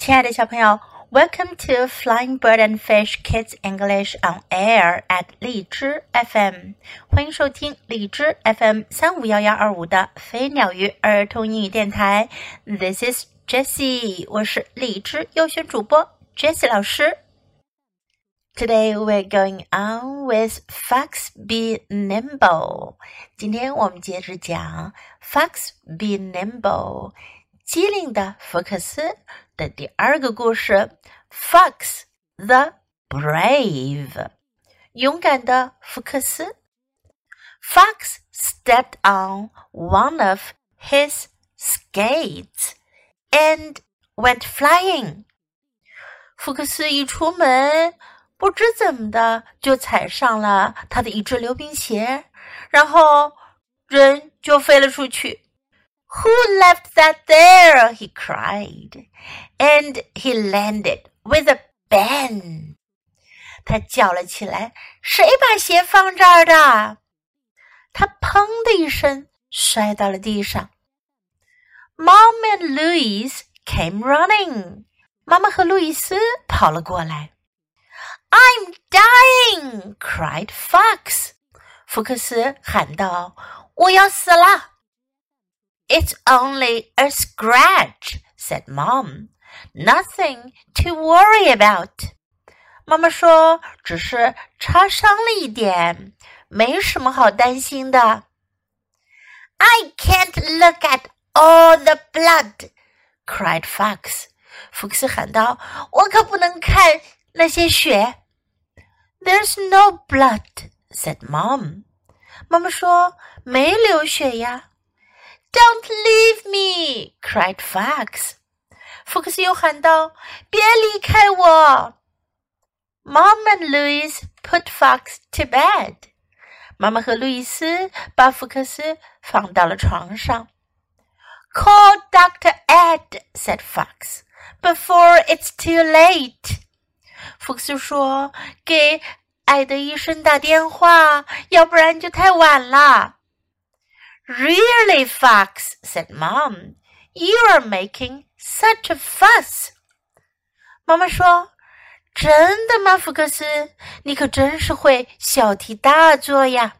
亲爱的小朋友，Welcome to Flying Bird and Fish Kids English on Air at 荔枝 FM，欢迎收听荔枝 FM 三五幺幺二五的飞鸟鱼儿童英语电台。This is Jessie，我是荔枝优选主播 Jessie 老师。Today we're going on with Fox Be Nimble。今天我们接着讲 Fox Be Nimble，机灵的福克斯的第二个故事，Fox the Brave，勇敢的福克斯。Fox stepped on one of his skates and went flying。福克斯一出门，不知怎么的就踩上了他的一只溜冰鞋，然后人就飞了出去。Who left that there? he cried, and he landed with a bang. 他叫了起来：“谁把鞋放这儿的？”他砰的一声摔到了地上。Mom and Louis came running. 妈妈和路易斯跑了过来。I'm dying! cried Fox. 福克斯喊道：“我要死了！” It's only a scratch, said Mom. Nothing to worry about. 妈妈说：“只是擦伤了一点，没什么好担心的。” I can't look at all the blood, cried Fox. 福克斯喊道：“我可不能看那些血。” There's no blood, said Mom. 妈妈说：“没流血呀。” ” Don't leave me! cried Fox. 福克斯又喊道：“别离开我！” Mom and Louis put Fox to bed. 妈妈和路易斯把福克斯放到了床上。Call Doctor Ed, said Fox, before it's too late. 福克斯说：“给艾德医生打电话，要不然就太晚了。” Really, Fox, said Mom, you are making such a fuss. 妈妈说：“真的吗，福克斯？你可真是会小题大做呀。”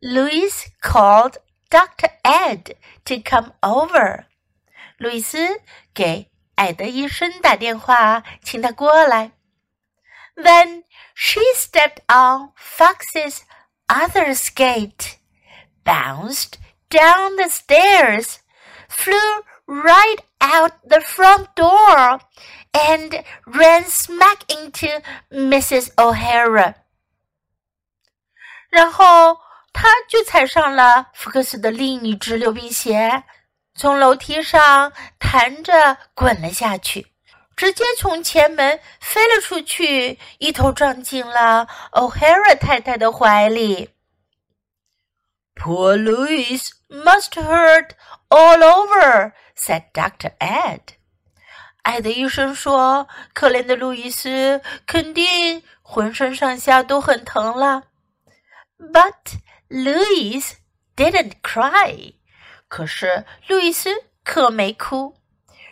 Louis called Doctor Ed to come over. 路易斯给艾德医生打电话，请他过来。Then she stepped on Fox's other skate bounced down the stairs, flew right out the front door, and ran smack into Mrs. O'Hara. 然后他就踩上了福克斯的另一只溜冰鞋，从楼梯上弹着滚了下去，直接从前门飞了出去，一头撞进了 O'Hara 太太的怀里。Poor Louis must hurt all over," said Doctor Ed. 艾德医生说：“可怜的路易斯肯定浑身上下都很疼了。” But Louis didn't cry. 可是路易斯可没哭。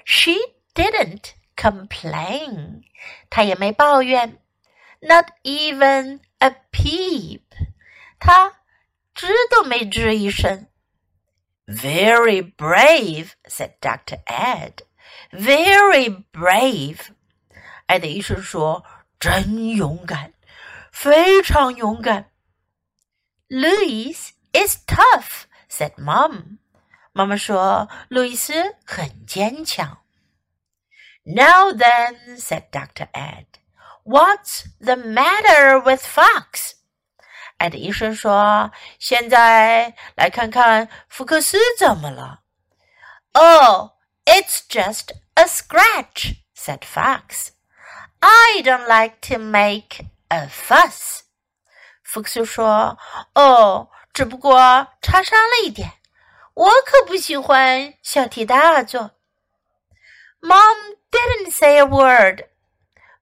She didn't complain. 她也没抱怨。Not even a peep. 她吱都没吱一声。 very brave, said Dr. Ed. Very brave. 艾德医生说：“真勇敢，非常勇敢。” Louis is tough, said Mom. "妈妈说，路易斯很坚强。Now then, said Dr. Ed, what's the matter with Fox? 艾德医生说：“现在来看看福克斯怎么了。” Oh, it's just a scratch," said Fox. "I don't like to make a fuss." 福克斯说：“哦，只不过擦伤了一点，我可不喜欢小题大做。” Mom didn't say a word.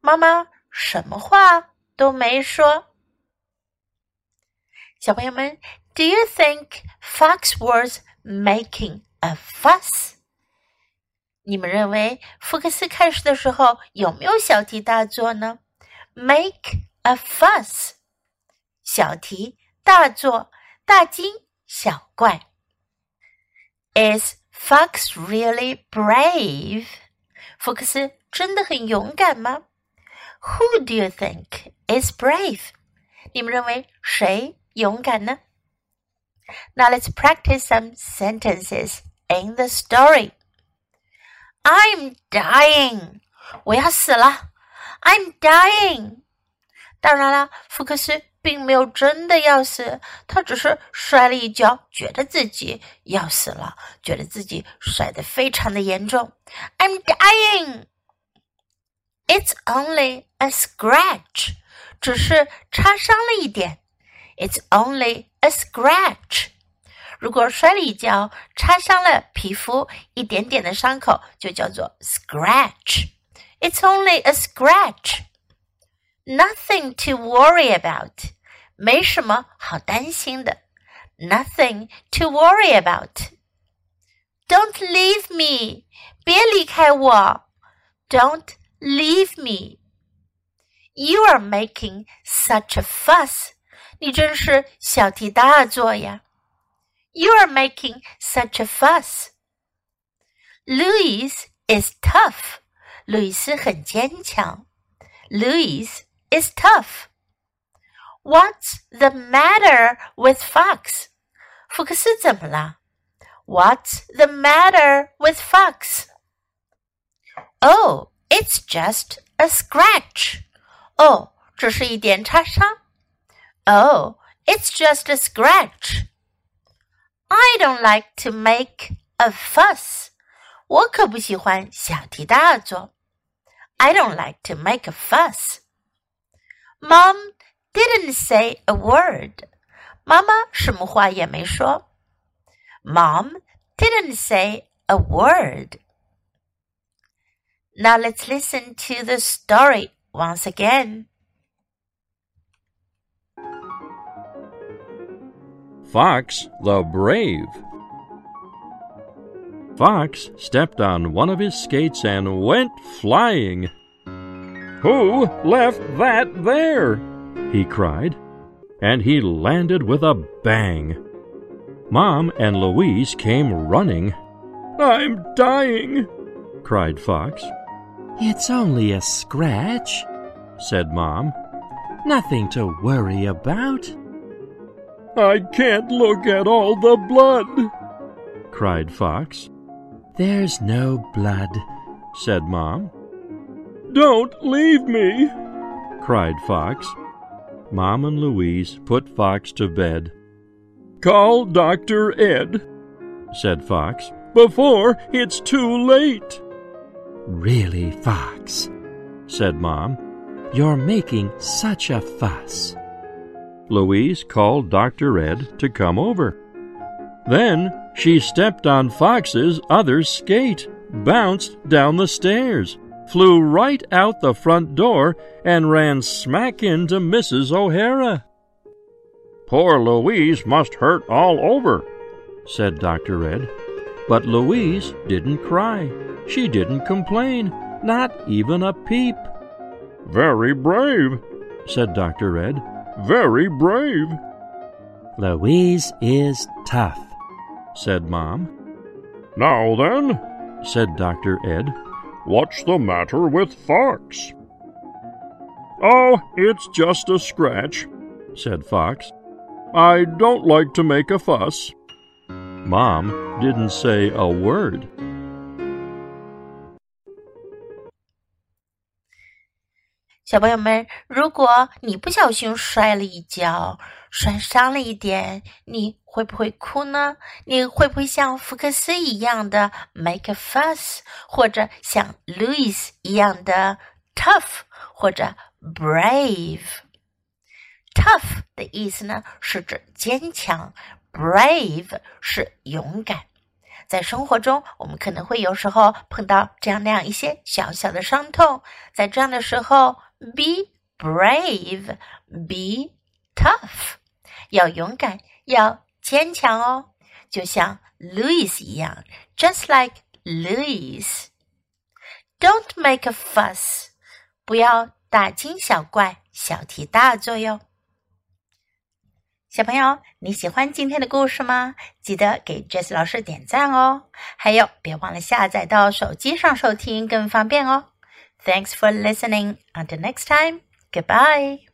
妈妈什么话都没说。小朋友们，Do you think Fox was making a fuss？ 你们认为福克斯开始的时候有没有小题大做呢？Make a fuss，小题大做，大惊小怪。Is Fox really brave？福克斯真的很勇敢吗？Who do you think is brave？你们认为谁 勇敢呢？Now let's practice some sentences in the story. I'm dying，我要死了。I'm dying。当然了，福克斯并没有真的要死，他只是摔了一跤，觉得自己要死了，觉得自己摔得非常的严重。I'm dying。It's only a scratch，只是擦伤了一点。 It's only a scratch。如果摔了一跤，擦伤了皮肤，一点点的伤口就叫做 scratch。It's only a scratch. Nothing to worry about. 没什么好担心的。Nothing to worry about. Don't leave me. 别离开我。Don't leave me. You are making such a fuss. 你真是小题大做呀。you are making such a fuss. Louis is tough. 路易斯很坚强。Louis is tough. What's the matter with Fox? 福克斯怎么了？What's the matter with Fox? Oh, it's just a scratch. 哦，这是一点擦伤。 Oh, it's just a scratch. I don't like to make a fuss. 我可不喜欢小题大做。I don't like to make a fuss. Mom didn't say a word. 妈妈什么话也没说。Mom didn't say a word. Now let's listen to the story once again. Fox the Brave. Fox stepped on one of his skates and went flying. Who left that there? he cried, and he landed with a bang. Mom and Louise came running. I'm dying, cried Fox. It's only a scratch, said Mom. Nothing to worry about. I can't look at all the blood, cried Fox. There's no blood, said Mom. Don't leave me, cried Fox. Mom and Louise put Fox to bed. Call Dr. Ed, said Fox, before it's too late. Really, Fox, said Mom, you're making such a fuss. Louise called Dr. Ed to come over. Then she stepped on Fox's other skate, bounced down the stairs, flew right out the front door, and ran smack into Mrs. O'Hara. Poor Louise must hurt all over, said Dr. Ed. But Louise didn't cry. She didn't complain, not even a peep. Very brave, said Dr. Ed very brave. Louise is tough, said Mom. Now then, said Dr. Ed, what's the matter with Fox? Oh, it's just a scratch, said Fox. I don't like to make a fuss. Mom didn't say a word. 小朋友们，如果你不小心摔了一跤，摔伤了一点，你会不会哭呢？你会不会像福克斯一样的 make a fuss，或者像 Louis 一样的 tough 或者 brave？tough 的意思呢，是指坚强；brave 是勇敢。在生活中，我们可能会有时候碰到这样那样一些小小的伤痛，在这样的时候。Be brave, be tough，要勇敢，要坚强哦，就像 Louis 一样，just like Louis。Don't。make a fuss，不要大惊小怪、小题大做哟。小朋友，你喜欢今天的故事吗？记得给 Jess 老师点赞哦！还有，别忘了下载到手机上收听，更方便哦。Thanks for listening. Until next time. Goodbye.